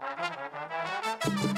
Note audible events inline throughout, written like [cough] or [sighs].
Well, let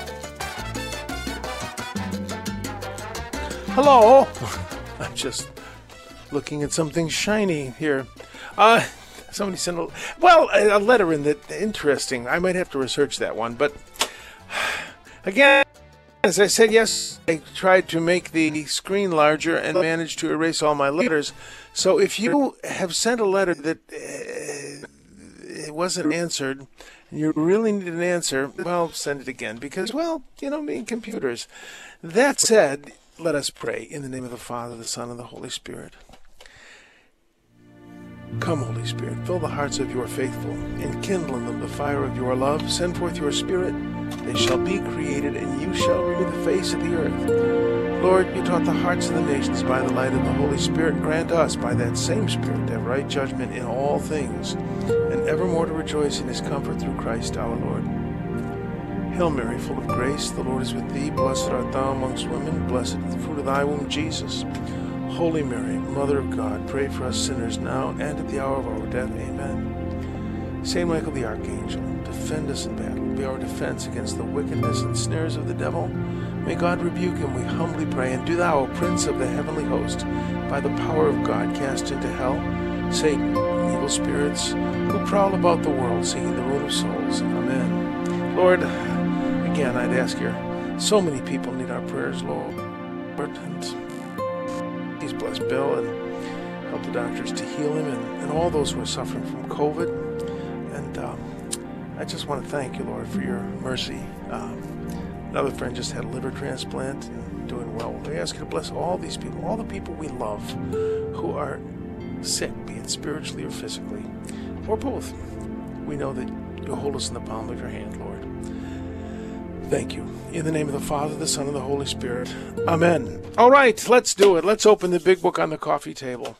Hello. [laughs] I'm just looking at something shiny here. Uh, somebody sent a well a, letter in that interesting. I might have to research that one, but [sighs] again, as I said yes, I tried to make the screen larger and managed to erase all my letters. So if you have sent a letter that uh, it wasn't answered, you really need an answer, well, send it again because, well, you know, me and computers. That said, let us pray in the name of the Father, the Son, and the Holy Spirit. Come, Holy Spirit, fill the hearts of your faithful, and kindle in them the fire of your love. Send forth your Spirit, they shall be created, and you shall renew the face of the earth. Lord, you taught the hearts of the nations by the light of the Holy Spirit. Grant us, by that same Spirit, to have right judgment in all things, and evermore to rejoice in his comfort through Christ our Lord. Hail Mary, full of grace, the Lord is with thee. Blessed art thou amongst women, blessed is the fruit of thy womb, Jesus. Holy Mary, Mother of God, pray for us sinners now and at the hour of our death. Amen. Saint Michael the Archangel, defend us in battle. Be our defense against the wickedness and snares of the devil. May God rebuke him, we humbly pray. And do thou, O Prince of the heavenly host, by the power of God, cast into hell Satan, and evil spirits, who prowl about the world seeking the ruin of souls. Amen. Lord, again, I'd ask you, so many people need our prayers, Lord. And please bless Bill and help the doctors to heal him and, and all those who are suffering from COVID. And um, I just want to thank you, Lord, for your mercy. Um, another friend just had a liver transplant and doing well. We ask you to bless all these people, all the people we love who are sick, be it spiritually or physically, or both. We know that you hold us in the palm of your hand, Lord. Thank you. In the name of the Father, the Son, and the Holy Spirit. Amen. All right, let's do it. Let's open the big book on the coffee table.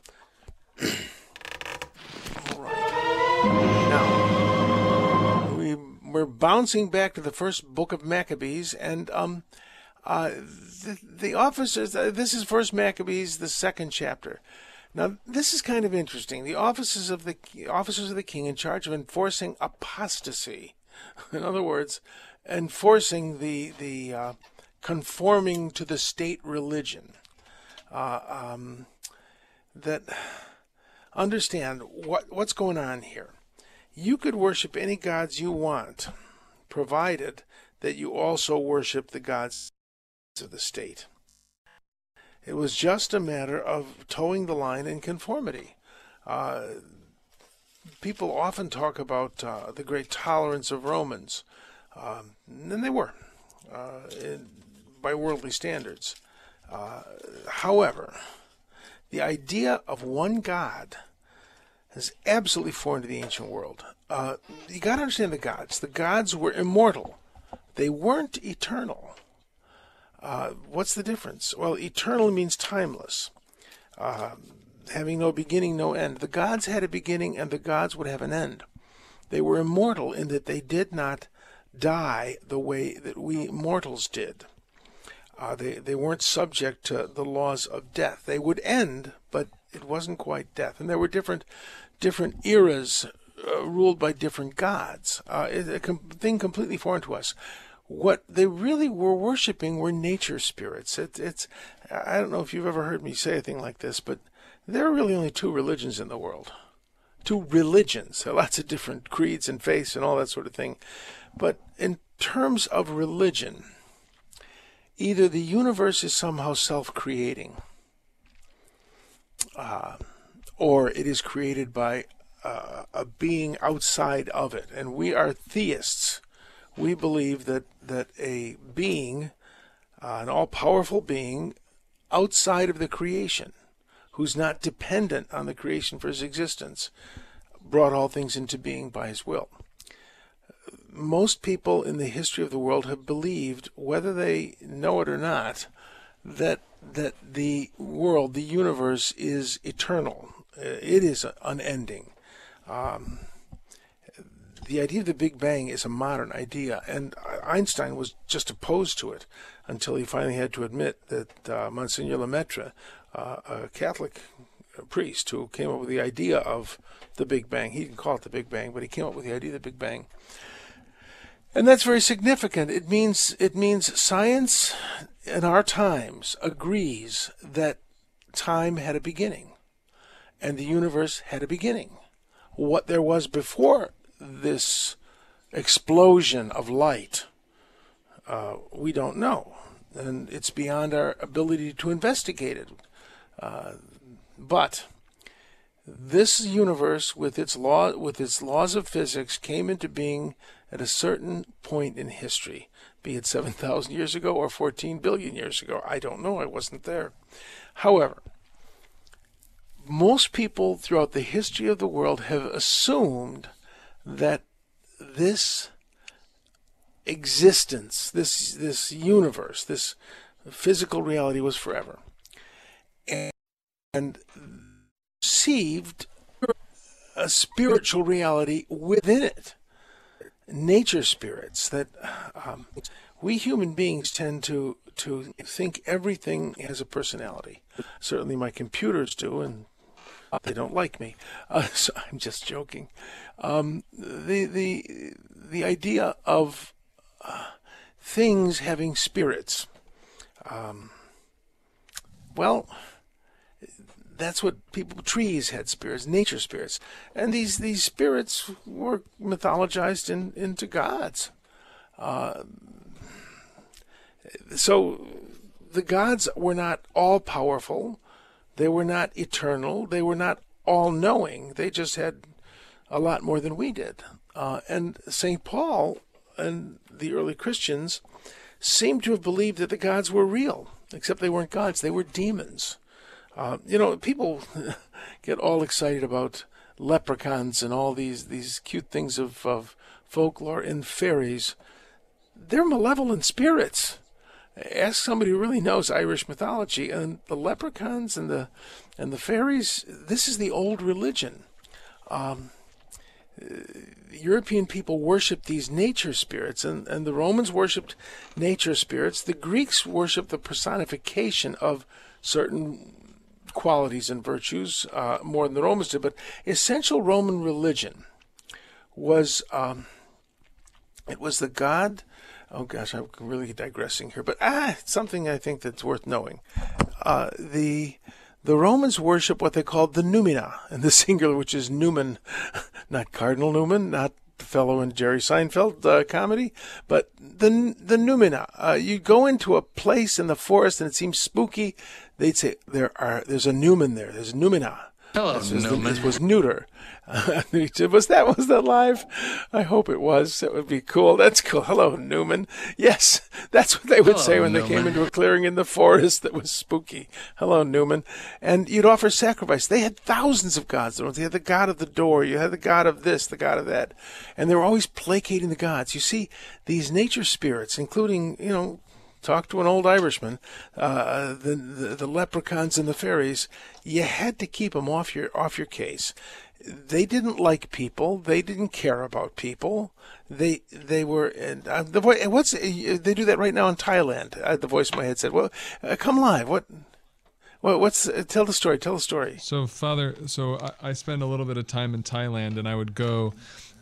[clears throat] All right. Now, we, we're bouncing back to the first book of Maccabees, and um, uh, the, the officers, this is First Maccabees, the second chapter. Now, this is kind of interesting. The officers of the officers of the king in charge of enforcing apostasy, [laughs] in other words, enforcing the the uh, conforming to the state religion. Uh, um, that understand what what's going on here. You could worship any gods you want, provided that you also worship the gods of the state. It was just a matter of toeing the line in conformity. Uh, people often talk about uh, the great tolerance of Romans, um, they were, uh, in, by worldly standards. Uh, however, the idea of one God is absolutely foreign to the ancient world. Uh, you got to understand the gods. The gods were immortal; they weren't eternal. Uh, what's the difference? Well, eternal means timeless, uh, having no beginning, no end. The gods had a beginning, and the gods would have an end. They were immortal in that they did not die the way that we mortals did. Uh, they they weren't subject to the laws of death. They would end, but it wasn't quite death. And there were different different eras uh, ruled by different gods. Uh, a com- thing completely foreign to us what they really were worshiping were nature spirits. It, it's I don't know if you've ever heard me say a thing like this, but there are really only two religions in the world. Two religions. Lots of different creeds and faiths and all that sort of thing. But in terms of religion, either the universe is somehow self creating, uh, or it is created by uh, a being outside of it. And we are theists we believe that that a being, uh, an all-powerful being, outside of the creation, who's not dependent on the creation for his existence, brought all things into being by his will. Most people in the history of the world have believed, whether they know it or not, that that the world, the universe, is eternal. Uh, it is unending. Um, the idea of the Big Bang is a modern idea, and Einstein was just opposed to it until he finally had to admit that uh, Monsignor Lemaitre, uh, a Catholic priest who came up with the idea of the Big Bang, he didn't call it the Big Bang, but he came up with the idea of the Big Bang. And that's very significant. It means it means science in our times agrees that time had a beginning and the universe had a beginning. What there was before this explosion of light, uh, we don't know. And it's beyond our ability to investigate it. Uh, but this universe, with its law, with its laws of physics, came into being at a certain point in history, be it 7,000 years ago or 14 billion years ago. I don't know. I wasn't there. However, most people throughout the history of the world have assumed that this existence, this this universe, this physical reality was forever, and, and received a spiritual reality within it. Nature spirits that um, we human beings tend to to think everything has a personality. Certainly, my computers do, and they don't like me. [laughs] Uh, so I'm just joking. Um, the the the idea of uh, things having spirits. Um, well, that's what people trees had spirits, nature spirits, and these these spirits were mythologized in, into gods. Uh, so the gods were not all powerful. They were not eternal. They were not all knowing. They just had a lot more than we did. Uh, and St. Paul and the early Christians seem to have believed that the gods were real, except they weren't gods, they were demons. Uh, you know, people [laughs] get all excited about leprechauns and all these, these cute things of, of folklore and fairies. They're malevolent spirits ask somebody who really knows Irish mythology and the leprechauns and the and the fairies. This is the old religion. Um, European people worshipped these nature spirits, and, and the Romans worshipped nature spirits. The Greeks worshipped the personification of certain qualities and virtues uh, more than the Romans did. But essential Roman religion was um, it was the god oh gosh, I'm really digressing here, but ah, something I think that's worth knowing. Uh, the the Romans worship what they called the numina, in the [laughs] singular, which is Newman, [laughs] not Cardinal Newman, not the fellow in Jerry Seinfeld uh, comedy, but the the noumena. Uh, you go into a place in the forest and it seems spooky. They'd say there are there's a Newman there. There's a noumena. Hello, this was, Newman. this was neuter. [laughs] was that was that live? I hope it was. That would be cool. That's cool. Hello, Newman. Yes, that's what they would Hello, say when Newman. they came into a clearing in the forest that was spooky. Hello, Newman. And you'd offer sacrifice. They had thousands of gods. They had the god of the door. You had the god of this, the god of that, and they were always placating the gods. You see, these nature spirits, including you know talk to an old Irishman, uh, the, the, the leprechauns and the fairies, you had to keep them off your off your case. They didn't like people. They didn't care about people. They they were and uh, the voice. What's they do that right now in Thailand? Uh, the voice in my head said, "Well, uh, come live. What?" What, what's uh, tell the story? Tell the story. So, Father, so I, I spent a little bit of time in Thailand, and I would go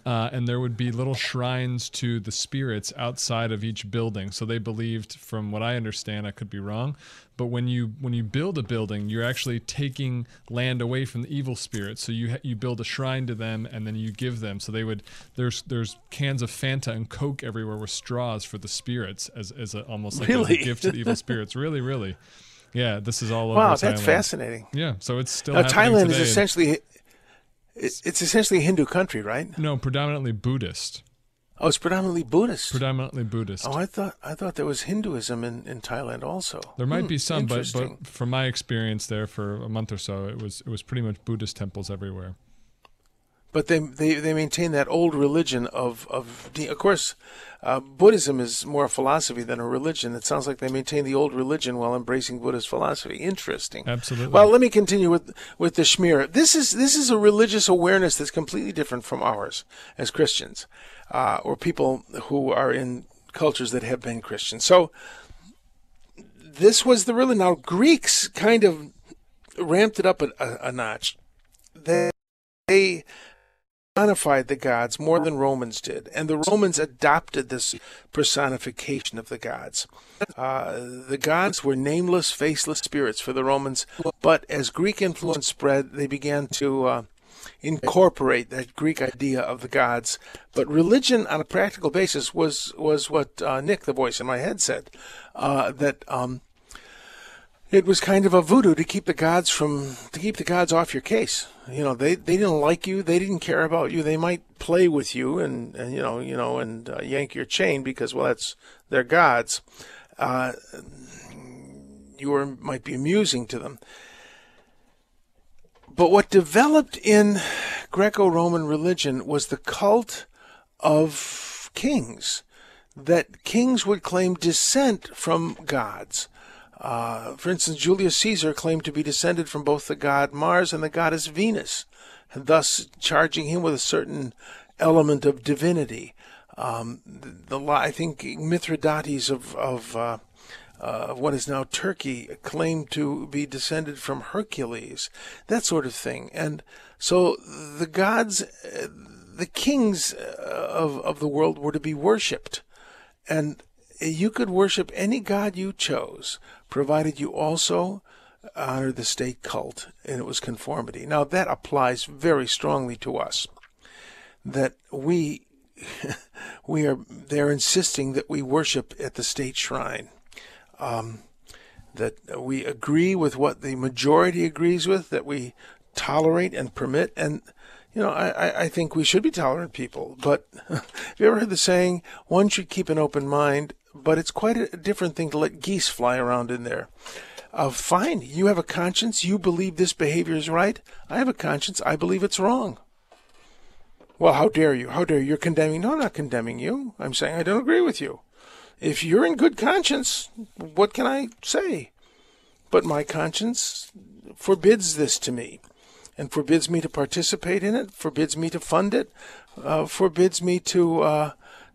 uh, and there would be little shrines to the spirits outside of each building. So they believed, from what I understand, I could be wrong, but when you when you build a building, you're actually taking land away from the evil spirits. So you you build a shrine to them, and then you give them. So they would there's there's cans of Fanta and Coke everywhere with straws for the spirits as as a, almost like really? a gift to the evil [laughs] spirits. Really, really. Yeah, this is all over. Wow, Thailand. that's fascinating. Yeah, so it's still now, Thailand is essentially it's essentially a Hindu country, right? no predominantly Buddhist. Oh, it's predominantly Buddhist. Predominantly Buddhist. Oh, I thought I thought there was Hinduism in, in Thailand also. There might Hmm, be some, but but from my experience there for a month or so, it was it was pretty much Buddhist temples everywhere. But they, they, they maintain that old religion of of of course uh, Buddhism is more a philosophy than a religion. It sounds like they maintain the old religion while embracing Buddhist philosophy. Interesting. Absolutely. Well, let me continue with with the Shmir. This is this is a religious awareness that's completely different from ours as Christians, uh, or people who are in cultures that have been Christian. So this was the really Now Greeks kind of ramped it up a, a, a notch. They, they personified the gods more than Romans did, and the Romans adopted this personification of the gods. Uh, the gods were nameless, faceless spirits for the Romans, but as Greek influence spread, they began to uh, incorporate that Greek idea of the gods. But religion, on a practical basis, was was what uh, Nick, the voice in my head, said uh, that. Um, it was kind of a voodoo to keep the gods from to keep the gods off your case. You know, they they didn't like you, they didn't care about you. They might play with you and, and you know, you know, and uh, yank your chain because well, that's their gods. Uh, you were might be amusing to them. But what developed in Greco-Roman religion was the cult of kings. That kings would claim descent from gods uh, for instance, Julius Caesar claimed to be descended from both the god Mars and the goddess Venus, and thus charging him with a certain element of divinity. Um, the, the, I think Mithridates of of uh, uh, what is now Turkey claimed to be descended from Hercules, that sort of thing. And so the gods, uh, the kings uh, of of the world were to be worshipped, and you could worship any god you chose provided you also honor the state cult and it was conformity. Now that applies very strongly to us. That we [laughs] we are they're insisting that we worship at the state shrine. Um, that we agree with what the majority agrees with, that we tolerate and permit and you know, I, I think we should be tolerant people, but [laughs] have you ever heard the saying, one should keep an open mind but it's quite a different thing to let geese fly around in there. Uh, fine, you have a conscience. You believe this behavior is right. I have a conscience. I believe it's wrong. Well, how dare you? How dare you? You're condemning. No, I'm not condemning you. I'm saying I don't agree with you. If you're in good conscience, what can I say? But my conscience forbids this to me and forbids me to participate in it, forbids me to fund it, uh, forbids me to uh,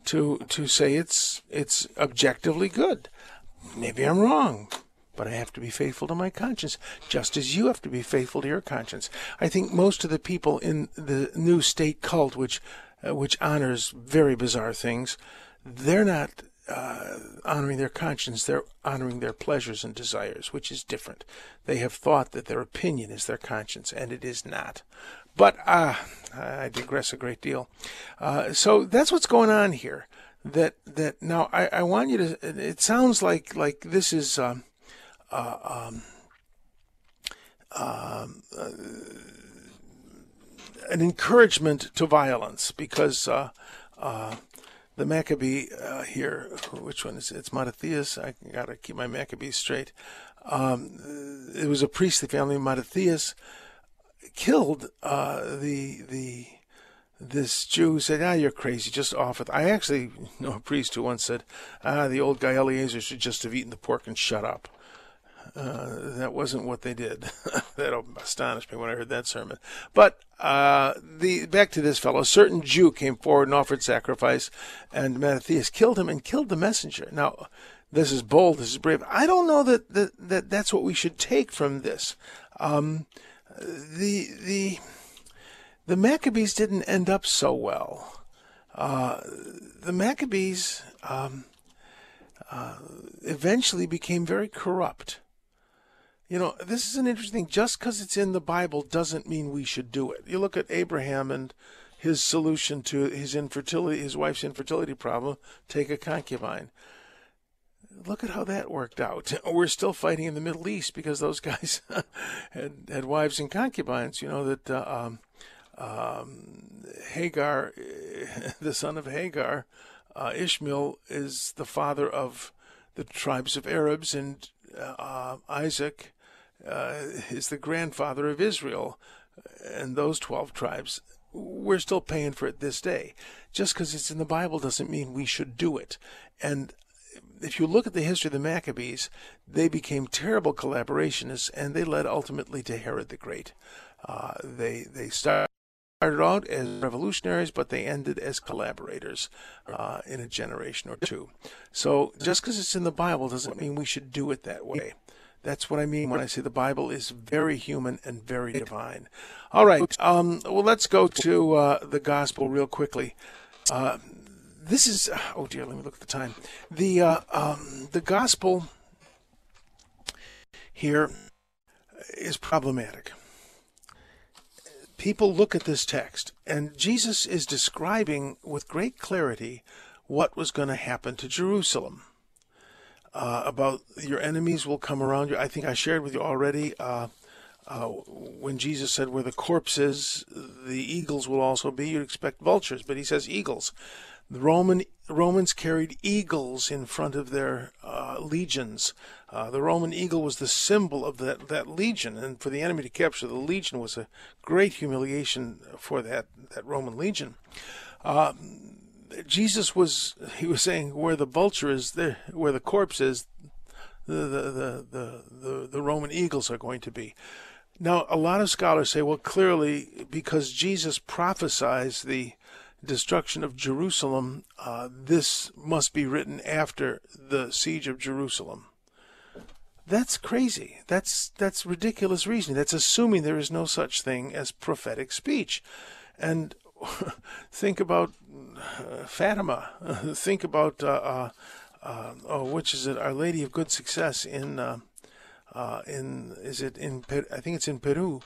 to to say it's it's objectively good. Maybe I'm wrong, but I have to be faithful to my conscience, just as you have to be faithful to your conscience. I think most of the people in the new state cult, which uh, which honors very bizarre things, they're not uh, honoring their conscience, they're honoring their pleasures and desires, which is different. They have thought that their opinion is their conscience, and it is not. But uh, I digress a great deal. Uh, so that's what's going on here. That that now I, I want you to. It sounds like like this is um, uh, um, um uh, an encouragement to violence because uh, uh, the Maccabee here, which one is it? It's Mattathias. I gotta keep my Maccabees straight. Um, it was a priestly family, Mattathias killed uh, the the this Jew said, "Ah, you're crazy. Just off it." I actually [laughs] know a priest who once said, "Ah, the old guy Eliezer should just have eaten the pork and shut up." Uh, that wasn't what they did. [laughs] that astonished me when I heard that sermon. But uh, the back to this fellow. A certain Jew came forward and offered sacrifice, and Mattathias killed him and killed the messenger. Now, this is bold. This is brave. I don't know that that, that that's what we should take from this. Um, the the the Maccabees didn't end up so well. Uh, the Maccabees um, uh, eventually became very corrupt. You know, this is an interesting. Just because it's in the Bible doesn't mean we should do it. You look at Abraham and his solution to his infertility, his wife's infertility problem: take a concubine look at how that worked out. [laughs] We're still fighting in the Middle East because those guys [laughs] had, had wives and concubines. You know that uh, um, um, Hagar, [laughs] the son of Hagar, uh, Ishmael is the father of the tribes of Arabs, and uh, Isaac uh, is the grandfather of Israel, and those twelve tribes. we're still paying for it this day. Just because it's in the Bible doesn't mean we should do it. And if you look at the history of the Maccabees, they became terrible collaborationists, and they led ultimately to Herod the Great. Uh, they they started out as revolutionaries, but they ended as collaborators uh, in a generation or two. So just because it's in the Bible doesn't mean we should do it that way. That's what I mean when I say the Bible is very human and very divine. All right, um, well, let's go to uh, the gospel real quickly. Uh, this is oh dear, let me look at the time. The uh, um, the gospel here is problematic. People look at this text, and Jesus is describing with great clarity what was going to happen to Jerusalem. Uh, about your enemies will come around you. I think I shared with you already. Uh, uh, when Jesus said, "Where the corpses, the eagles will also be," you'd expect vultures, but he says eagles. The Roman Romans carried eagles in front of their uh, legions. Uh, the Roman eagle was the symbol of that, that legion, and for the enemy to capture the legion was a great humiliation for that, that Roman legion. Uh, Jesus was he was saying where the vulture is there, where the corpse is, the the, the the the the Roman eagles are going to be. Now, a lot of scholars say, well, clearly because Jesus prophesied the destruction of Jerusalem, uh, this must be written after the siege of Jerusalem. That's crazy. That's that's ridiculous reasoning. That's assuming there is no such thing as prophetic speech. And [laughs] think about uh, Fatima. [laughs] think about uh, uh, uh, oh, which is it? Our Lady of Good Success in uh, uh, in is it in I think it's in Peru.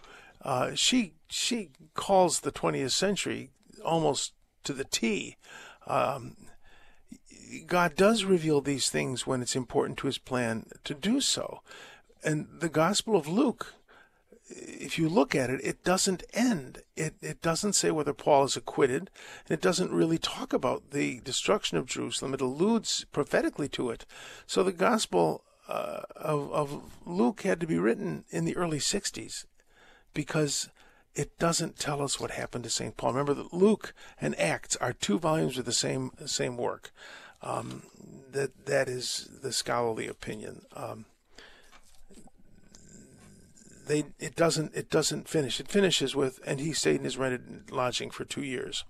she she calls the 20th century almost to the T. Um, God does reveal these things when it's important to his plan to do so. And the Gospel of Luke, if you look at it, it doesn't end. It, it doesn't say whether Paul is acquitted, and it doesn't really talk about the destruction of Jerusalem. It alludes prophetically to it. So the Gospel uh, of, of Luke had to be written in the early 60s because it doesn't tell us what happened to St. Paul. Remember that Luke and Acts are two volumes of the same same work. Um, that that is the scholarly opinion. Um, they it doesn't it doesn't finish. It finishes with and he stayed in his rented lodging for two years.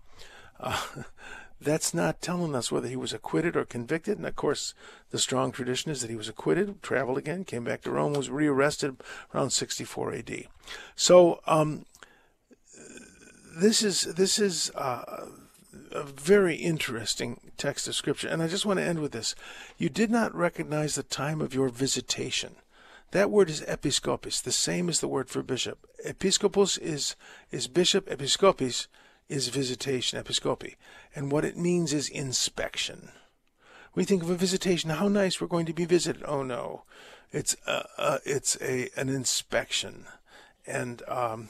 Uh, [laughs] that's not telling us whether he was acquitted or convicted. And of course, the strong tradition is that he was acquitted, traveled again, came back to Rome, was rearrested around 64 AD. So um, this is this is uh, a very interesting text of scripture, and I just want to end with this. You did not recognize the time of your visitation. That word is episcopus, the same as the word for bishop. Episcopus is is bishop. Episcopus is visitation, episcopi, and what it means is inspection. We think of a visitation. How nice! We're going to be visited. Oh no, it's a, a it's a an inspection, and um,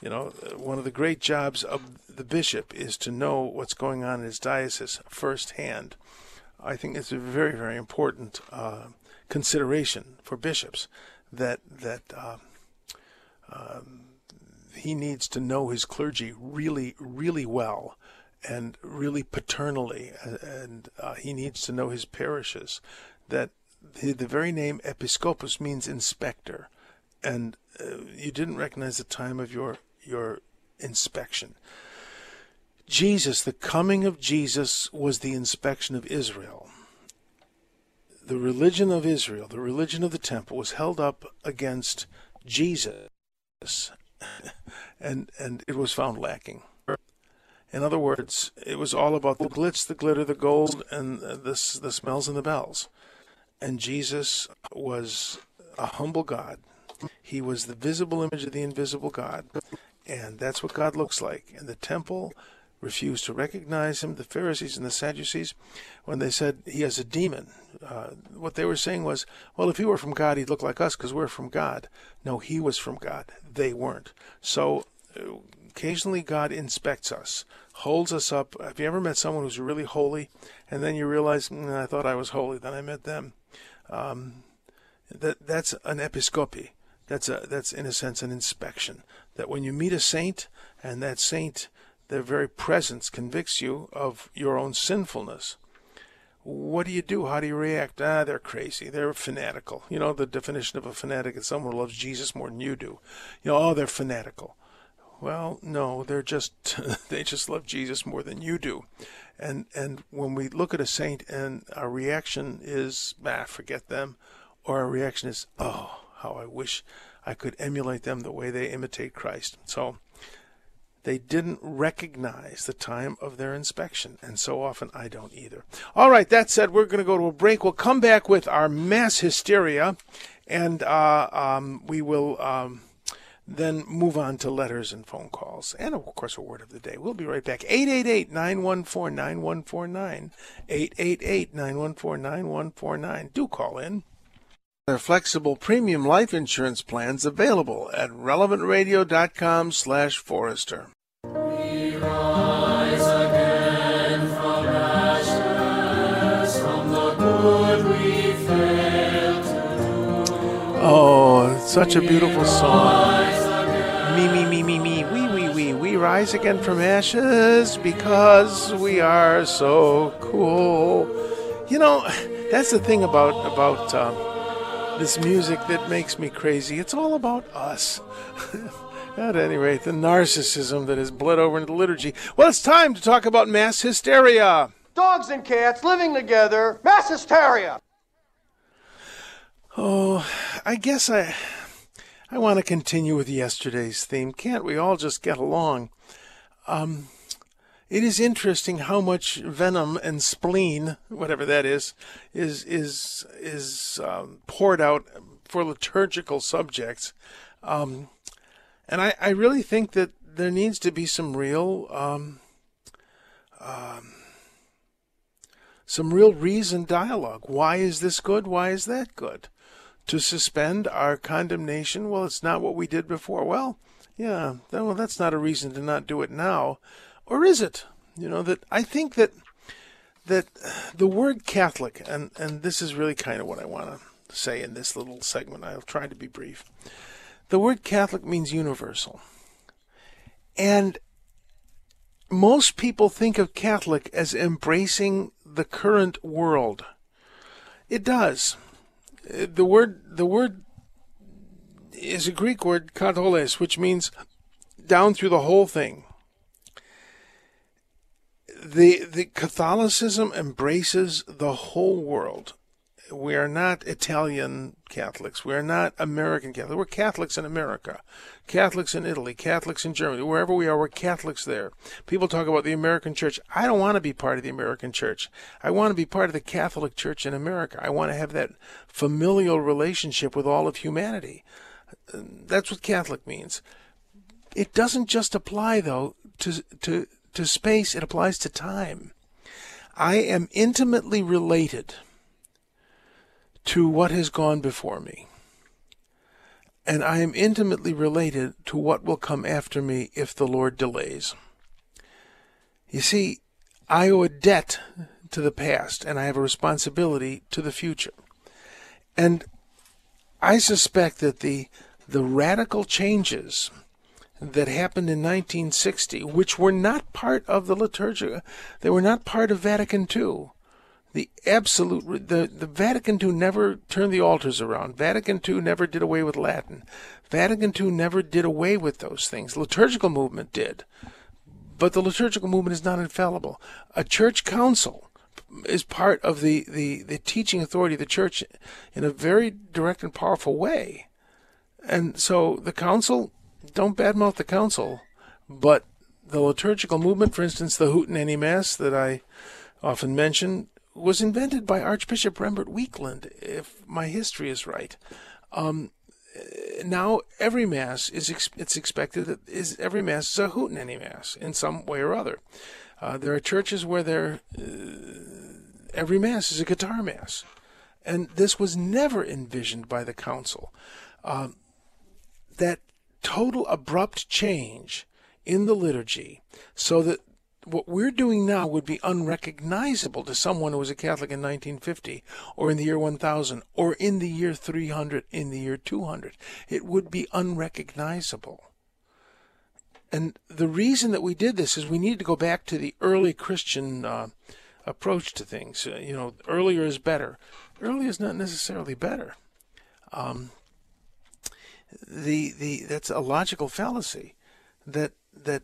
you know, one of the great jobs of the bishop is to know what's going on in his diocese firsthand. I think it's a very, very important uh, consideration for bishops that that uh, um, he needs to know his clergy really, really well and really paternally, and uh, he needs to know his parishes. That the, the very name episcopus means inspector, and uh, you didn't recognize the time of your your inspection. Jesus, the coming of Jesus was the inspection of Israel. The religion of Israel, the religion of the temple, was held up against Jesus, [laughs] and and it was found lacking. In other words, it was all about the glitz, the glitter, the gold, and the the smells and the bells. And Jesus was a humble God. He was the visible image of the invisible God. And that's what God looks like. And the temple refused to recognize him. The Pharisees and the Sadducees, when they said he has a demon, uh, what they were saying was, well, if he were from God, he'd look like us because we're from God. No, he was from God. They weren't. So uh, occasionally God inspects us, holds us up. Have you ever met someone who's really holy, and then you realize, mm, I thought I was holy, then I met them? Um, that that's an episcopi. That's a that's in a sense an inspection. That when you meet a saint and that saint their very presence convicts you of your own sinfulness. What do you do? How do you react? Ah, they're crazy. They're fanatical. You know, the definition of a fanatic is someone who loves Jesus more than you do. You know, oh, they're fanatical. Well, no, they're just [laughs] they just love Jesus more than you do. And and when we look at a saint and our reaction is, ah, forget them, or our reaction is, oh, how I wish I could emulate them the way they imitate Christ. So they didn't recognize the time of their inspection, and so often I don't either. All right, that said, we're going to go to a break. We'll come back with our mass hysteria, and uh, um, we will um, then move on to letters and phone calls, and of course, a word of the day. We'll be right back. 888 914 9149. 888 914 9149. Do call in. There are flexible premium life insurance plans available at relevantradio.com slash forester. Oh, such a beautiful song. Me, me, me, me, me, we, we, we, we rise again from ashes because we are so cool. You know, that's the thing about about uh, this music that makes me crazy. It's all about us. [laughs] At any rate, the narcissism that has bled over into the liturgy. Well, it's time to talk about mass hysteria. Dogs and cats living together, mass hysteria. Oh, I guess I I want to continue with yesterday's theme. Can't we all just get along? Um, it is interesting how much venom and spleen, whatever that is, is is is um, poured out for liturgical subjects, um, and I, I really think that there needs to be some real um, um, some real reasoned dialogue. Why is this good? Why is that good? to suspend our condemnation? Well, it's not what we did before. Well, yeah, well, that's not a reason to not do it now. Or is it? You know, that I think that that the word Catholic, and, and this is really kind of what I want to say in this little segment. I'll try to be brief. The word Catholic means universal. And most people think of Catholic as embracing the current world. It does the word the word is a Greek word katoles, which means down through the whole thing. The the Catholicism embraces the whole world. We are not Italian Catholics. We are not American Catholics. We're Catholics in America, Catholics in Italy, Catholics in Germany. Wherever we are, we're Catholics there. People talk about the American Church. I don't want to be part of the American Church. I want to be part of the Catholic Church in America. I want to have that familial relationship with all of humanity. That's what Catholic means. It doesn't just apply though to to to space. It applies to time. I am intimately related to what has gone before me. And I am intimately related to what will come after me if the Lord delays. You see, I owe a debt to the past and I have a responsibility to the future. And I suspect that the the radical changes that happened in 1960, which were not part of the liturgia, they were not part of Vatican II, the absolute the, the Vatican II never turned the altars around. Vatican II never did away with Latin. Vatican II never did away with those things. liturgical movement did. But the liturgical movement is not infallible. A church council is part of the, the, the teaching authority of the church in a very direct and powerful way. And so the council, don't badmouth the council, but the liturgical movement, for instance, the Hootenanny Mass that I often mention, was invented by Archbishop Rembert Weakland, if my history is right. Um, now every mass is ex- it's expected that is every mass is a hootenanny mass in some way or other. Uh, there are churches where there uh, every mass is a guitar mass, and this was never envisioned by the council. Uh, that total abrupt change in the liturgy, so that what we're doing now would be unrecognizable to someone who was a Catholic in 1950 or in the year 1000 or in the year 300, in the year 200. It would be unrecognizable. and the reason that we did this is we need to go back to the early Christian uh, approach to things. Uh, you know, earlier is better. Earlier is not necessarily better. Um, the the that's a logical fallacy. That that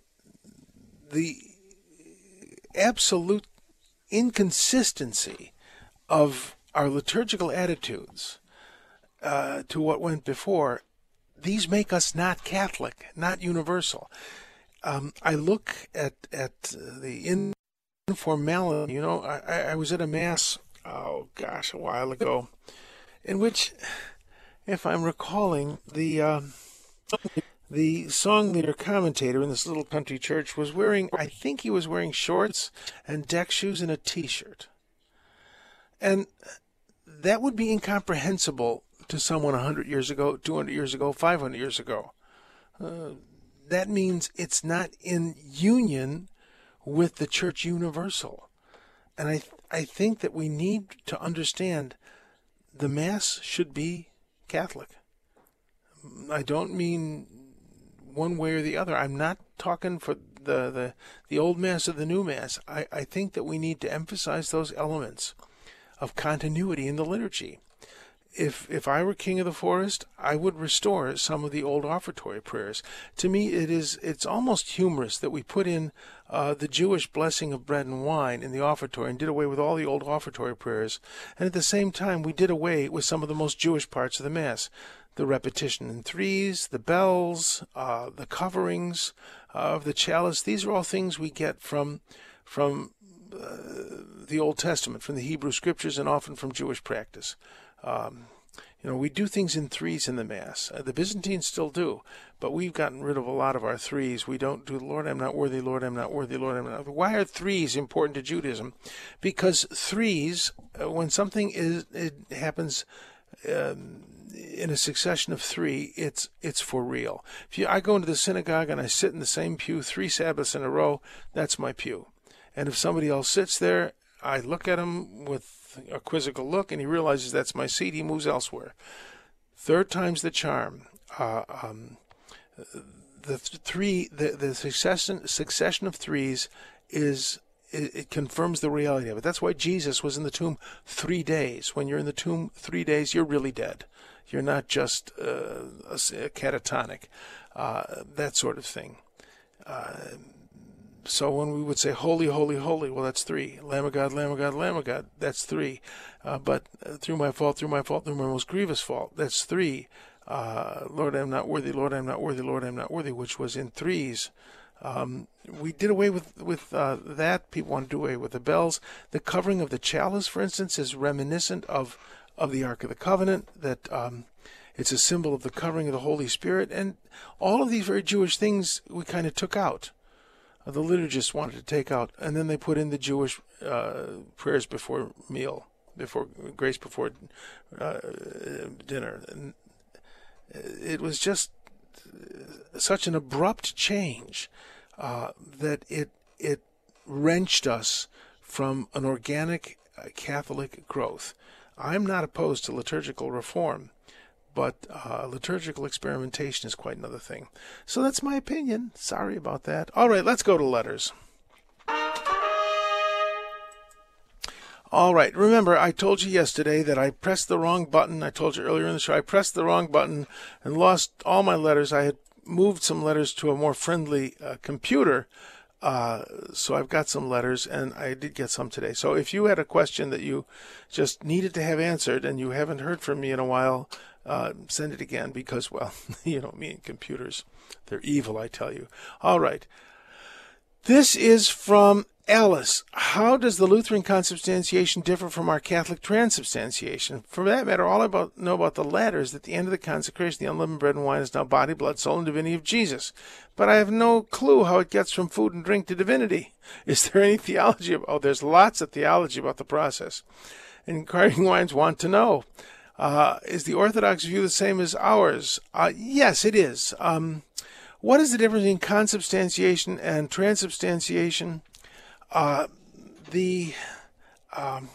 the absolute inconsistency of our liturgical attitudes uh, to what went before these make us not Catholic, not universal. Um, I look at at the informality. You know, I, I was at a mass. Oh gosh, a while ago, in which, if I'm recalling, the uh, the song leader commentator in this little country church was wearing. I think he was wearing shorts and deck shoes and a T-shirt, and that would be incomprehensible to someone 100 years ago, 200 years ago, 500 years ago. Uh, that means it's not in union with the church universal. And I, I think that we need to understand the Mass should be Catholic. I don't mean one way or the other. I'm not talking for the, the, the old Mass or the new Mass. I, I think that we need to emphasize those elements of continuity in the liturgy if if I were king of the forest, I would restore some of the old offertory prayers. To me, it is it's almost humorous that we put in uh, the Jewish blessing of bread and wine in the offertory and did away with all the old offertory prayers, and at the same time we did away with some of the most Jewish parts of the mass, the repetition in threes, the bells, uh, the coverings of the chalice. These are all things we get from from uh, the Old Testament, from the Hebrew Scriptures, and often from Jewish practice. Um, you know, we do things in threes in the Mass. Uh, the Byzantines still do, but we've gotten rid of a lot of our threes. We don't do, Lord, I'm not worthy, Lord, I'm not worthy, Lord, I'm not. Why are threes important to Judaism? Because threes, uh, when something is it happens um, in a succession of three, it's it's for real. If you, I go into the synagogue and I sit in the same pew three Sabbaths in a row, that's my pew. And if somebody else sits there, I look at him with a quizzical look, and he realizes that's my seat. He moves elsewhere. Third time's the charm. Uh, um, the three, the, the succession succession of threes is it, confirms the reality of it. That's why Jesus was in the tomb three days. When you're in the tomb three days, you're really dead. You're not just uh, a, catatonic, uh, that sort of thing. Uh, so when we would say holy, holy, holy, well, that's three. Lamb of God, Lamb of God, Lamb of God, that's three. Uh, but uh, through my fault, through my fault, through my most grievous fault, that's three. Uh, Lord, I am not worthy. Lord, I am not worthy. Lord, I am not worthy, which was in threes. Um, we did away with with uh, that. People want to do away with the bells. The covering of the chalice, for instance, is reminiscent of of the Ark of the Covenant. That um, it's a symbol of the covering of the Holy Spirit, and all of these very Jewish things we kind of took out the liturgists wanted to take out, and then they put in the Jewish uh, prayers before meal, before grace before uh, dinner. And it was just such an abrupt change uh, that it it wrenched us from an organic uh, Catholic growth. I'm not opposed to liturgical reform, but uh, liturgical experimentation is quite another thing. So that's my opinion. Sorry about that. All right, let's go to letters. All right, remember, I told you yesterday that I pressed the wrong button. I told you earlier in the show, I pressed the wrong button and lost all my letters. I had moved some letters to a more friendly uh, computer. Uh, so I've got some letters, and I did get some today. So if you had a question that you just needed to have answered and you haven't heard from me in a while, uh, send it again because, well, [laughs] you know, me and computers, they're evil, I tell you. All right. This is from Alice. How does the Lutheran consubstantiation differ from our Catholic transubstantiation? For that matter, all I about, know about the latter is that at the end of the consecration, the unleavened bread and wine is now body, blood, soul, and divinity of Jesus. But I have no clue how it gets from food and drink to divinity. [laughs] Is there any theology? About, oh, there's lots of theology about the process. Inquiring minds want to know. Uh, is the Orthodox view the same as ours? Uh, yes, it is. Um, what is the difference between consubstantiation and transubstantiation? Uh, the um,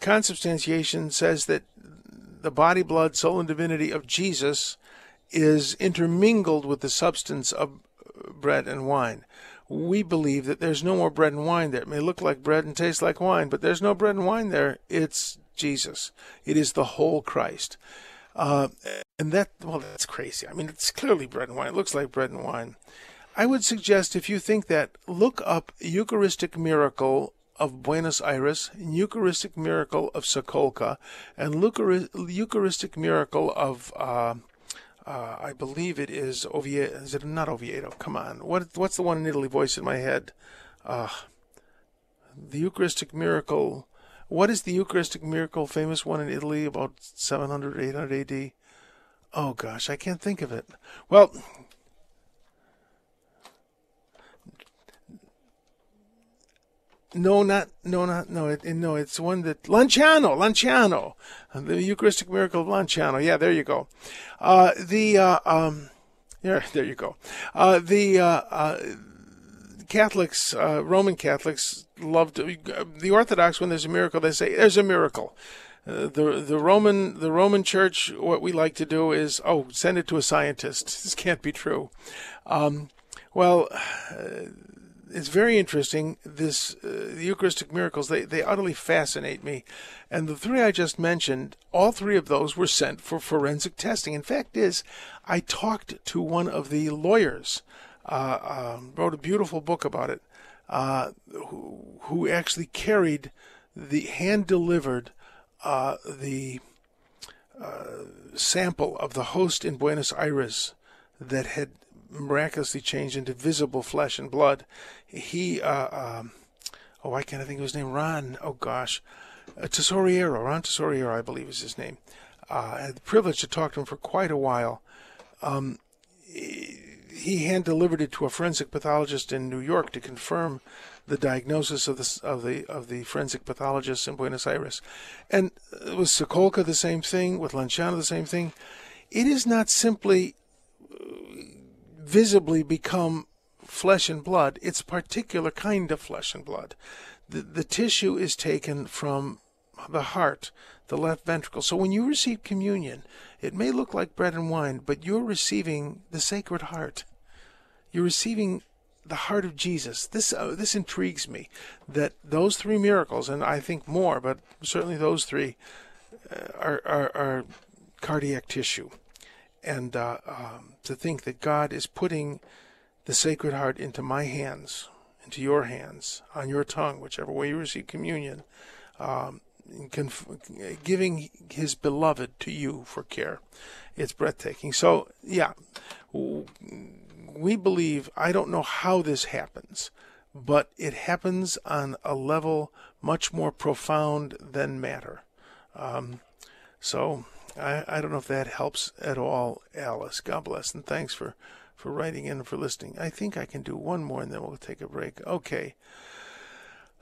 consubstantiation says that the body, blood, soul, and divinity of Jesus is intermingled with the substance of bread and wine. We believe that there's no more bread and wine there. It may look like bread and taste like wine, but there's no bread and wine there. It's Jesus. It is the whole Christ. Uh, and that, well, that's crazy. I mean, it's clearly bread and wine. It looks like bread and wine. I would suggest if you think that, look up Eucharistic miracle of Buenos Aires, Eucharistic miracle of Sokolka, and Eucharistic miracle of, uh, uh, I believe it is Oviedo. Is it not Oviedo? Come on. What, what's the one in Italy? Voice in my head. The Eucharistic miracle. What is the Eucharistic miracle famous one in Italy about 700, 800 AD? Oh gosh, I can't think of it. Well, No, not no, not no. It, no, it's one that Lanciano, Lanciano, the Eucharistic miracle of Lanciano. Yeah, there you go. Uh, the uh, um, yeah, there you go. Uh, the uh, uh, Catholics, uh, Roman Catholics, loved the Orthodox. When there's a miracle, they say there's a miracle. the the Roman the Roman Church, what we like to do is oh, send it to a scientist. [laughs] This can't be true. Um, well it's very interesting. This uh, the Eucharistic miracles they they utterly fascinate me, and the three I just mentioned, all three of those were sent for forensic testing. In fact, is I talked to one of the lawyers, uh, uh, wrote a beautiful book about it, uh, who who actually carried the hand delivered uh, the uh, sample of the host in Buenos Aires that had miraculously changed into visible flesh and blood. He, uh, um, oh, I can't I think of his name. Ron, oh gosh, uh, Tesoriero, Ron Tesoriero, I believe is his name. Uh, I had the privilege to talk to him for quite a while. Um, he hand delivered it to a forensic pathologist in New York to confirm the diagnosis of the of the of the forensic pathologist in Buenos Aires, and uh, with Sokolka the same thing, with Lanciano the same thing. It is not simply uh, visibly become flesh and blood. It's a particular kind of flesh and blood. The, the tissue is taken from the heart, the left ventricle. So when you receive communion, it may look like bread and wine, but you're receiving the Sacred Heart. You're receiving the heart of Jesus. This uh, this intrigues me that those three miracles, and I think more, but certainly those three, uh, are, are, are cardiac tissue and uh, um, to think that God is putting the Sacred Heart into my hands, into your hands, on your tongue, whichever way you receive communion, um, conf- giving His beloved to you for care. It's breathtaking. So, yeah, we believe, I don't know how this happens, but it happens on a level much more profound than matter. Um, so, I, I don't know if that helps at all, Alice. God bless, and thanks for, for writing in and for listening. I think I can do one more and then we'll take a break. Okay.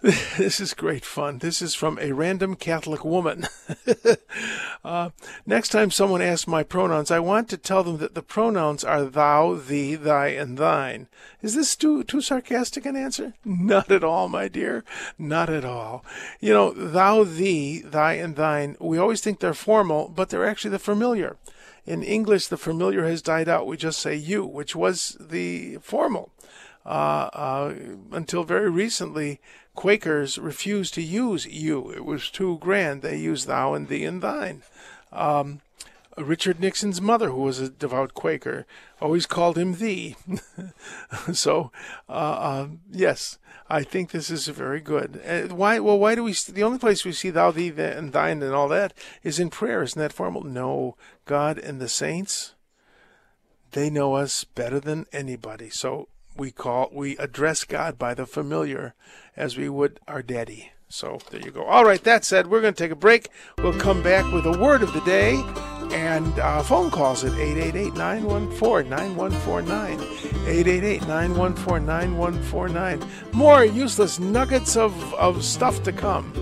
[laughs] This is great fun. This is from a random Catholic woman. [laughs] uh, next time someone asks my pronouns, I want to tell them that the pronouns are thou, thee, thy, and thine. Is this too too sarcastic an answer? [laughs] Not at all, my dear. Not at all. You know, thou, thee, thy, and thine. We always think they're formal, but they're actually the familiar. In English, the familiar has died out. We just say you, which was the formal. Uh, uh, until very recently, Quakers refused to use you. It was too grand. They used thou and thee and thine. Um, Richard Nixon's mother, who was a devout Quaker, always called him thee. [laughs] so, uh, uh, yes, I think this is very good. Uh, why? Well, why do we? The only place we see thou, thee, and thine, and all that is in prayer. Isn't that formal? No, God and the saints, they know us better than anybody. So we call we address God by the familiar as we would our daddy. So there you go. All right, that said, we're going to take a break. We'll come back with a word of the day and uh, phone calls at 888 914 9149. 888 914 9149. More useless nuggets of, of stuff to come.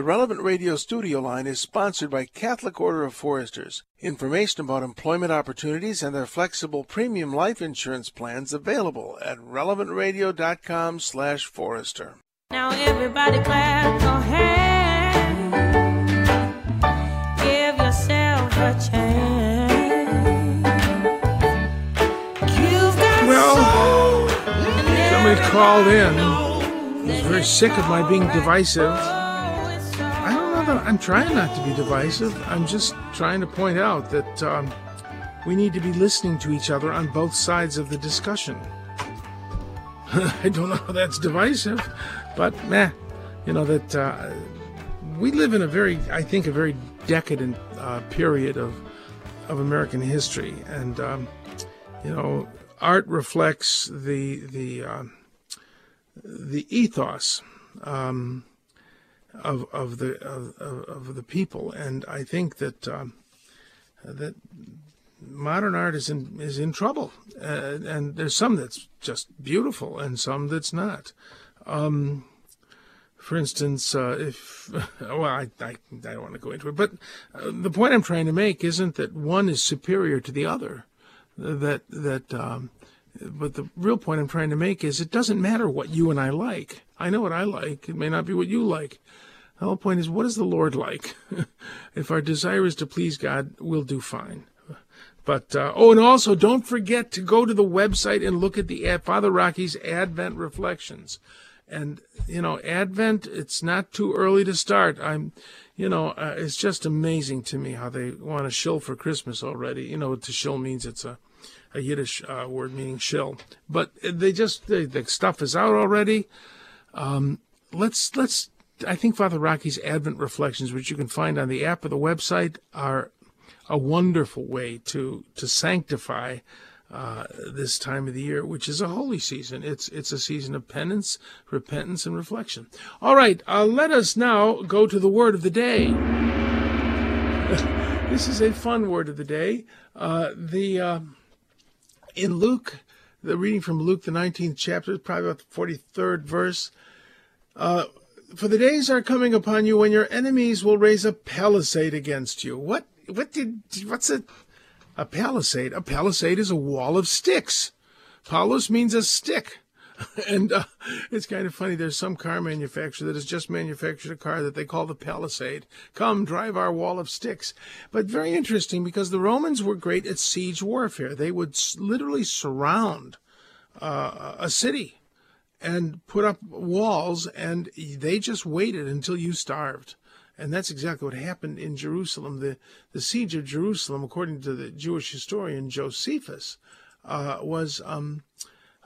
The Relevant Radio studio line is sponsored by Catholic Order of Foresters. Information about employment opportunities and their flexible premium life insurance plans available at relevantradio.com slash forester. Now everybody clap your hands. Give yourself a chance. You've got Well, soul. Somebody called in. He's very sick of my being divisive. I'm trying not to be divisive. I'm just trying to point out that um, we need to be listening to each other on both sides of the discussion. [laughs] I don't know how that's divisive, but meh, you know that uh, we live in a very, I think, a very decadent uh, period of of American history, and um, you know, art reflects the the um the ethos um, of of the of, of, the people, and I think that um, that modern art is in is in trouble, uh, and there's some that's just beautiful, and some that's not. Um, for instance, uh, if [laughs] well, I, I I don't want to go into it, but uh, the point I'm trying to make isn't that one is superior to the other. That that um, but the real point I'm trying to make is it doesn't matter what you and I like. I know what I like. It may not be what you like. The whole point is, what does the Lord like? [laughs] if our desire is to please God, we'll do fine. But uh, oh, and also don't forget to go to the website and look at the ad- Father Rocky's Advent Reflections. And you know, Advent, it's not too early to start. I'm, you know, uh, it's just amazing to me how they want to shill for Christmas already. You know, to shill means it's a a Yiddish uh, word meaning shill. But they just they, the stuff is out already. Um, let's let's. I think Father Rocky's Advent Reflections, which you can find on the app or the website, are a wonderful way to to sanctify uh, this time of the year, which is a holy season. It's it's a season of penance, repentance, and reflection. All right, uh, let us now go to the word of the day. [laughs] this is a fun word of the day. Uh, the uh, in Luke, the reading from Luke, the 19th chapter, probably about the 43rd verse. Uh, for the days are coming upon you when your enemies will raise a palisade against you. What? What did? What's a a palisade? A palisade is a wall of sticks. Palos means a stick. [laughs] And uh, it's kind of funny. There's some car manufacturer that has just manufactured a car that they call the Palisade. Come, drive our wall of sticks. But very interesting because the Romans were great at siege warfare. They would literally surround uh, a city and put up walls, and they just waited until you starved. And that's exactly what happened in Jerusalem. The, the siege of Jerusalem, according to the Jewish historian Josephus, uh, was. Um,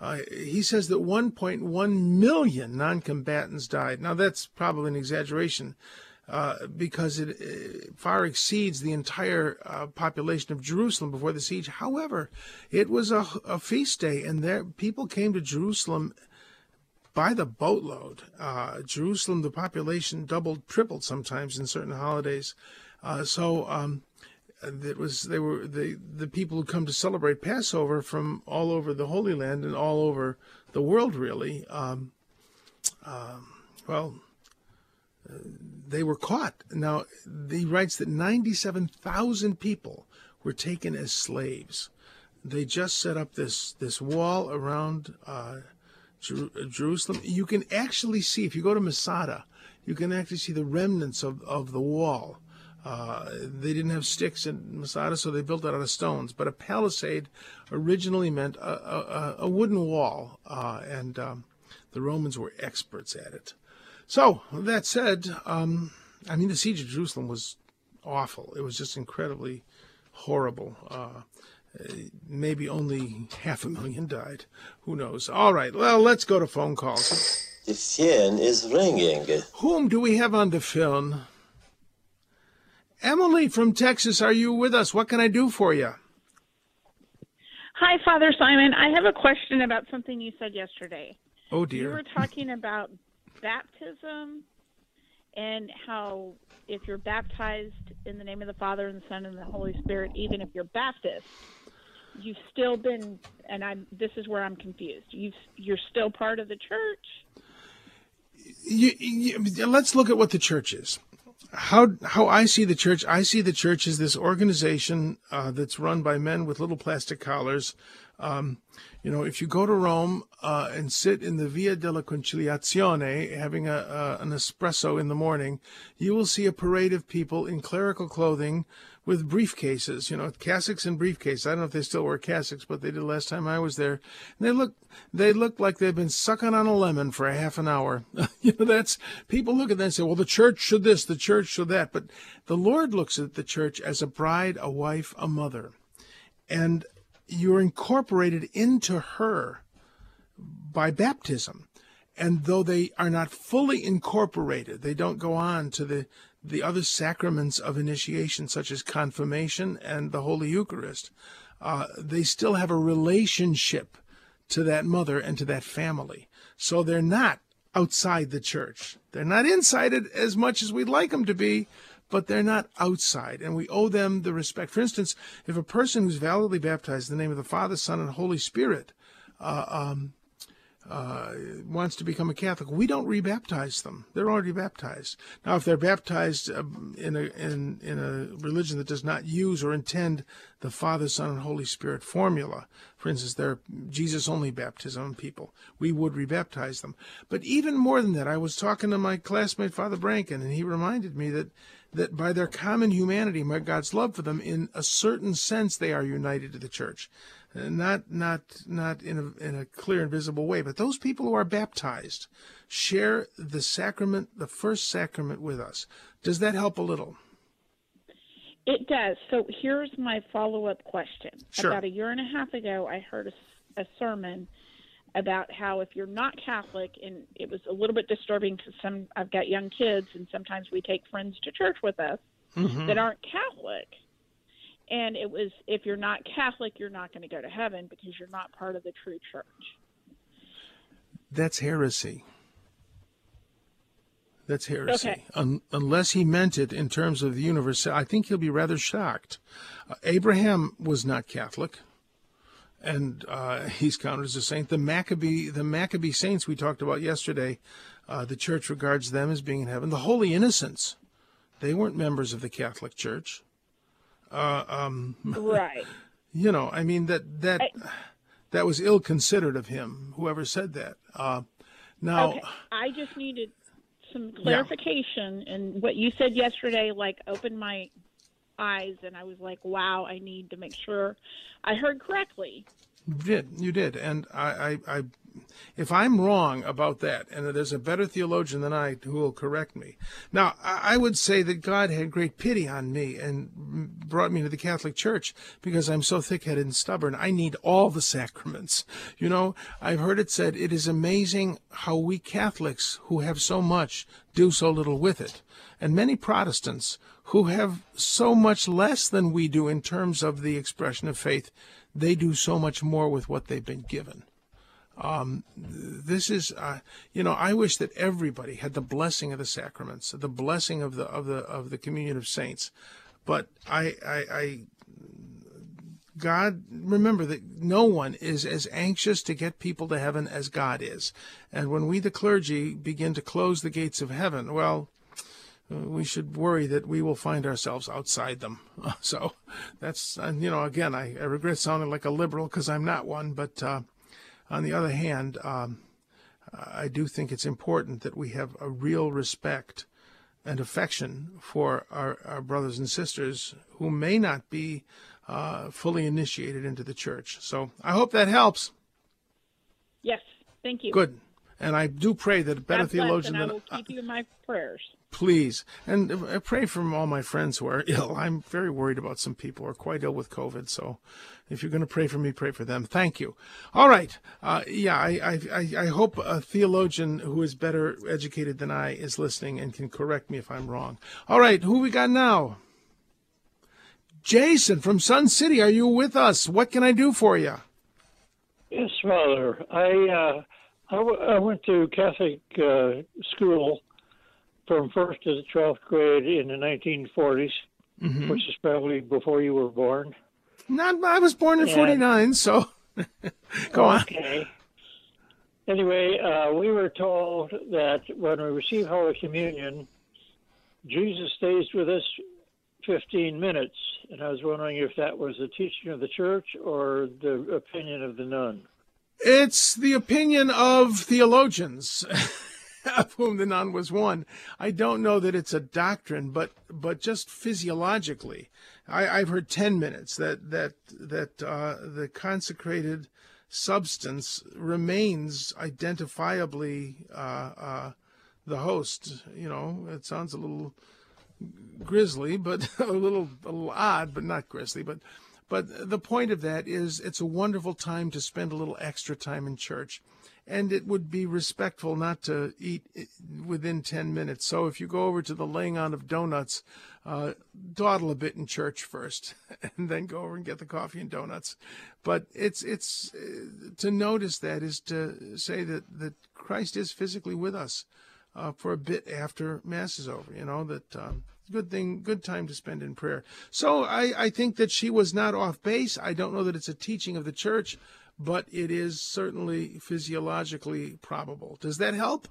uh, he says that 1.1 million non-combatants died. Now that's probably an exaggeration uh, because it uh, far exceeds the entire uh, population of Jerusalem before the siege. However, it was a, a feast day, and there people came to Jerusalem by the boatload. Uh, Jerusalem, the population doubled, tripled sometimes in certain holidays. Uh, so. Um, it was they were the the people who come to celebrate Passover from all over the Holy Land and all over the world really. Um, um, well, uh, they were caught. Now he writes that ninety-seven thousand people were taken as slaves. They just set up this this wall around uh, Jer- Jerusalem. You can actually see if you go to Masada, you can actually see the remnants of, of the wall. Uh, they didn't have sticks in Masada, so they built it out of stones. But a palisade originally meant a, a, a wooden wall, uh, and um, the Romans were experts at it. So, that said, um, I mean, the siege of Jerusalem was awful. It was just incredibly horrible. Uh, maybe only half a million died. Who knows? All right, well, let's go to phone calls. The phone is ringing. Whom do we have on the phone? Emily from Texas, are you with us? What can I do for you? Hi, Father Simon. I have a question about something you said yesterday. Oh dear. You were talking about baptism and how if you're baptized in the name of the Father and the Son and the Holy Spirit, even if you're Baptist, you've still been and I'm this is where I'm confused. You've you're still part of the church? you, you, let's look at what the church is. How how I see the church, I see the church as this organization uh, that's run by men with little plastic collars. Um, you know, if you go to Rome uh, and sit in the Via della Conciliazione, having a, a, an espresso in the morning, you will see a parade of people in clerical clothing with briefcases, you know, cassocks and briefcases. I don't know if they still wear cassocks, but they did last time I was there. And they look, they look like they've been sucking on a lemon for a half an hour. [laughs] you know, that's people look at that and say, well, the church should this, the church should that. But the Lord looks at the church as a bride, a wife, a mother. And you're incorporated into her by baptism. And though they are not fully incorporated, they don't go on to the the other sacraments of initiation, such as confirmation and the Holy Eucharist, uh, they still have a relationship to that mother and to that family. So they're not outside the church. They're not inside it as much as we'd like them to be, but they're not outside. And we owe them the respect. For instance, if a person who's validly baptized in the name of the Father, Son, and Holy Spirit uh, um, uh, wants to become a Catholic, we don't rebaptize them. They're already baptized. Now, if they're baptized uh, in a in in a religion that does not use or intend the Father, Son, and Holy Spirit formula, for instance, they're Jesus only baptism people, we would rebaptize them. But even more than that, I was talking to my classmate Father Branken, and he reminded me that that by their common humanity, by God's love for them, in a certain sense, they are united to the church not not not in a in a clear and visible way but those people who are baptized share the sacrament the first sacrament with us does that help a little It does. So here's my follow up question. Sure. About a year and a half ago, I heard a, a sermon about how if you're not Catholic, and it was a little bit disturbing because some I've got young kids, and sometimes we take friends to church with us mm-hmm. that aren't Catholic. And it was if you're not Catholic, you're not going to go to heaven because you're not part of the true church. that's heresy that's heresy Okay. Un- unless he meant it in terms of the universe i think he'll be rather shocked uh, abraham was not catholic and uh, [laughs] he's counted as a saint. The Maccabee, the Maccabee saints we talked about yesterday, uh, the church regards them as being in heaven. The Holy Innocents, they weren't members of the Catholic Church. Right. [laughs] You know, I mean that that I- that was ill considered of him. Whoever said that. Uh, now, Okay. I just needed some clarification, and what you said yesterday, like, opened my eyes, and I was like, wow, I need to make sure I heard correctly. You did you did, and I, I, I, if I'm wrong about that, and there's a better theologian than I who will correct me. Now, I, would say that God had great pity on me and brought me to the Catholic Church because I'm so thick-headed and stubborn. I need all the sacraments. You know, I've heard it said it is amazing how we Catholics who have so much do so little with it, and many Protestants who have so much less than we do in terms of the expression of faith, they do so much more with what they've been given. Um, this is, uh, you know, I wish that everybody had the blessing of the sacraments, the blessing of the of the of the communion of saints. But I, I, I God, remember that no one is as anxious to get people to heaven as God is. And when we, the clergy, begin to close the gates of heaven, well, we should worry that we will find ourselves outside them. [laughs] So that's, you know, again, I, I regret sounding like a liberal because I'm not one. But uh, on the other hand, um, I do think it's important that we have a real respect and affection for our, our brothers and sisters who may not be uh, fully initiated into the church. So I hope that helps. Yes, thank you. Good. And I do pray that a better God bless, theologian and I than will keep you in my prayers. please and uh, pray for all my friends who are [laughs] ill i'm very worried about some people who are quite ill with covid so if you're going to pray for me pray for them. Thank you. All right uh, yeah I, I i hope a theologian who is better educated than i is listening and can correct me if i'm wrong. All right who we got now? Jason from sun city are you with us? What can i do for you Yes, Father. I uh, I, w- I went to Catholic uh, school from first to the twelfth grade in the 1940s, which is probably before you were born. Not i was born in Yeah. 49 so [laughs] go on Okay. anyway, uh, we were told that when we receive Holy Communion, Jesus stays with us 15 minutes. And I was wondering if that was the teaching of the church or the opinion of the nun. It's the opinion of theologians, [laughs] of whom the nun was one. I don't know that it's a doctrine, but but just physiologically, I, I've heard ten minutes that that that uh, the consecrated substance remains identifiably uh, uh, the host. You know, it sounds a little grisly, but [laughs] a little a little odd, but not grisly, but but the point of that is it's a wonderful time to spend a little extra time in church. And it would be respectful not to eat within 10 minutes. So if you go over to the laying on of donuts, uh, dawdle a bit in church first [laughs] and then go over and get the coffee and donuts. But it's, it's, uh, to notice that is to say that, that Christ is physically with us uh, for a bit after Mass is over, you know, that, um, good thing, good time to spend in prayer. So I, I think that she was not off base. I don't know that it's a teaching of the church, but it is certainly physiologically probable. Does that help?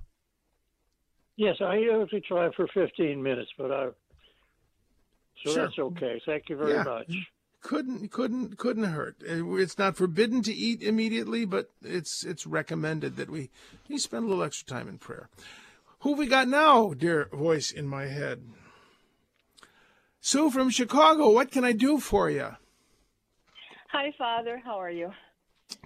Yes, I usually try for 15 minutes, but I. So Sure. that's okay. Thank you very Yeah. much. Couldn't couldn't couldn't hurt. It's not forbidden to eat immediately, but it's it's recommended that we we spend a little extra time in prayer. Who we got now, dear voice in my head? Sue from Chicago. What can I do for you? Hi, Father. How are you?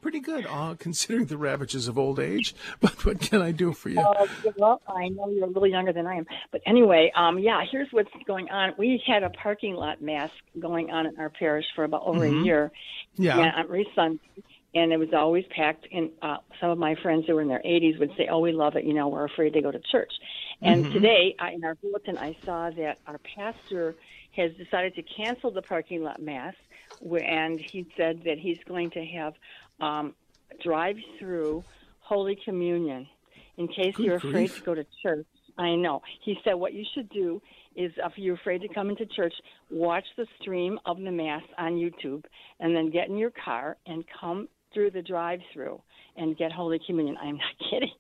Pretty good, uh, considering the ravages of old age. [laughs] But what can I do for you? Uh, well, I know you're a little younger than I am, but anyway, um, yeah. Here's what's going on. We had a parking lot mass going on in our parish for about over Mhm. a year. Yeah. And every Sunday, and it was always packed. And uh, some of my friends who were in their 80s would say, "Oh, we love it. You know, we're afraid to go to church." And Mhm. today, I, in our bulletin, I saw that our pastor has decided to cancel the parking lot mass, and he said that he's going to have um, drive-through Holy Communion in case Good you're afraid to go to church. I know. He said what you should do is if you're afraid to come into church, watch the stream of the mass on YouTube and then get in your car and come through the drive-through and get Holy Communion. I'm not [laughs] kidding.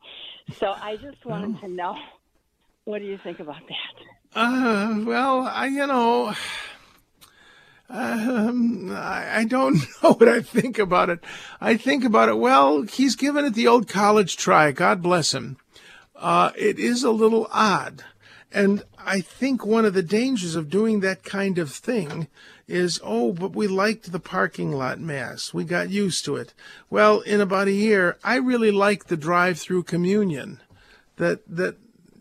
So I just wanted to know what do you think about that? Uh, well, I, you know, um, I, I don't [laughs] know what I think about it. I think about it, well, he's given it the old college try. God bless him. Uh, it is a little odd. And I think one of the dangers of doing that kind of thing is, oh, but we liked the parking lot mass. We got used to it. Well, in about a year, I really like the drive-through communion. That, that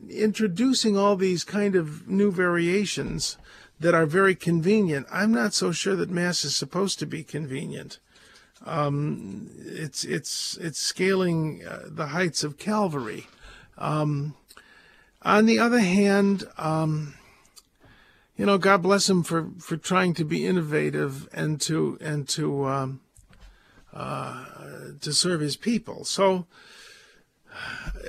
introducing all these kind of new variations that are very convenient. I'm not so sure that mass is supposed to be convenient. Um, it's it's it's scaling uh, the heights of Calvary. Um, on the other hand, um, you know, God bless him for, for trying to be innovative and to and to um, uh, to serve his people. So,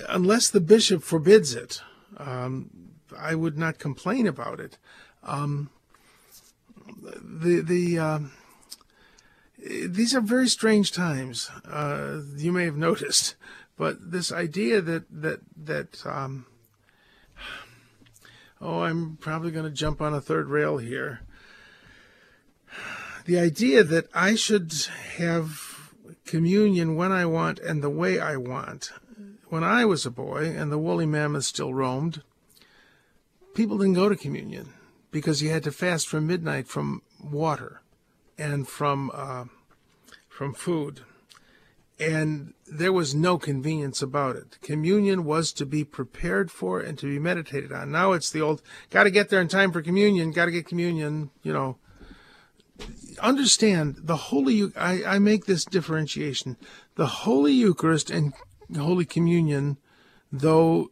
unless the bishop forbids it, um, I would not complain about it. Um, the the um, these are very strange times. Uh, you may have noticed, but this idea that that that um, oh, I'm probably going to jump on a third rail here. The idea that I should have communion when I want and the way I want. When I was a boy and the woolly mammoth still roamed, people didn't go to communion because you had to fast from midnight from water and from uh, from food, and there was no convenience about it. Communion was to be prepared for and to be meditated on. Now it's the old got to get there in time for communion, got to get communion, you know. Understand the Holy. I, I make this differentiation: the Holy Eucharist and Holy Communion, though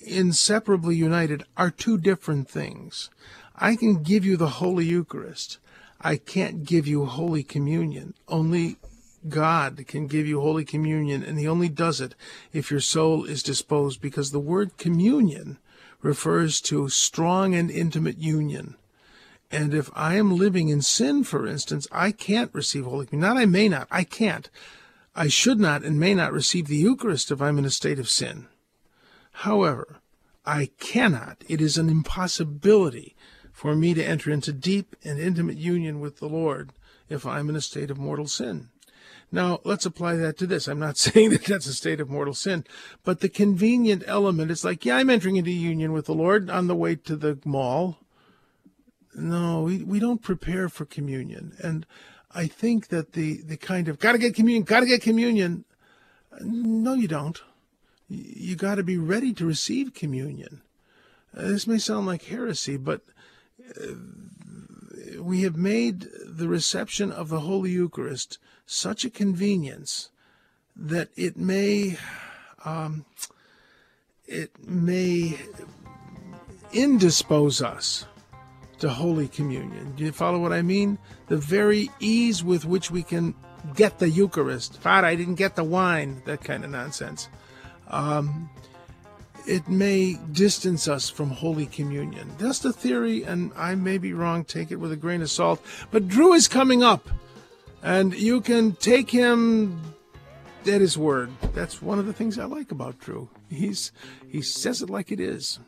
inseparably united, are two different things. I can give you the Holy Eucharist. I can't give you Holy Communion. Only God can give you Holy Communion, and He only does it if your soul is disposed, because the word communion refers to strong and intimate union. And if I am living in sin, for instance, I can't receive Holy Communion. Not I may not, I can't. I should not and may not receive the Eucharist if I'm in a state of sin. However, I cannot, it is an impossibility for me to enter into deep and intimate union with the Lord if I'm in a state of mortal sin. Now, let's apply that to this. I'm not [laughs] saying that that's a state of mortal sin, but the convenient element is like, yeah, I'm entering into union with the Lord on the way to the mall. No, we, we don't prepare for communion. And I think that the, the kind of gotta get communion, gotta get communion. No, you don't. You got to be ready to receive communion. Uh, this may sound like heresy, but we have made the reception of the Holy Eucharist such a convenience that it may um, it may indispose us to Holy Communion. Do you follow what I mean? The very ease with which we can get the Eucharist. Father, I didn't get the wine. That kind of nonsense. Um, it may distance us from Holy Communion. That's the theory, and I may be wrong. Take it with a grain of salt. But Drew is coming up, and you can take him at his word. That's one of the things I like about Drew. He's he says it like it is.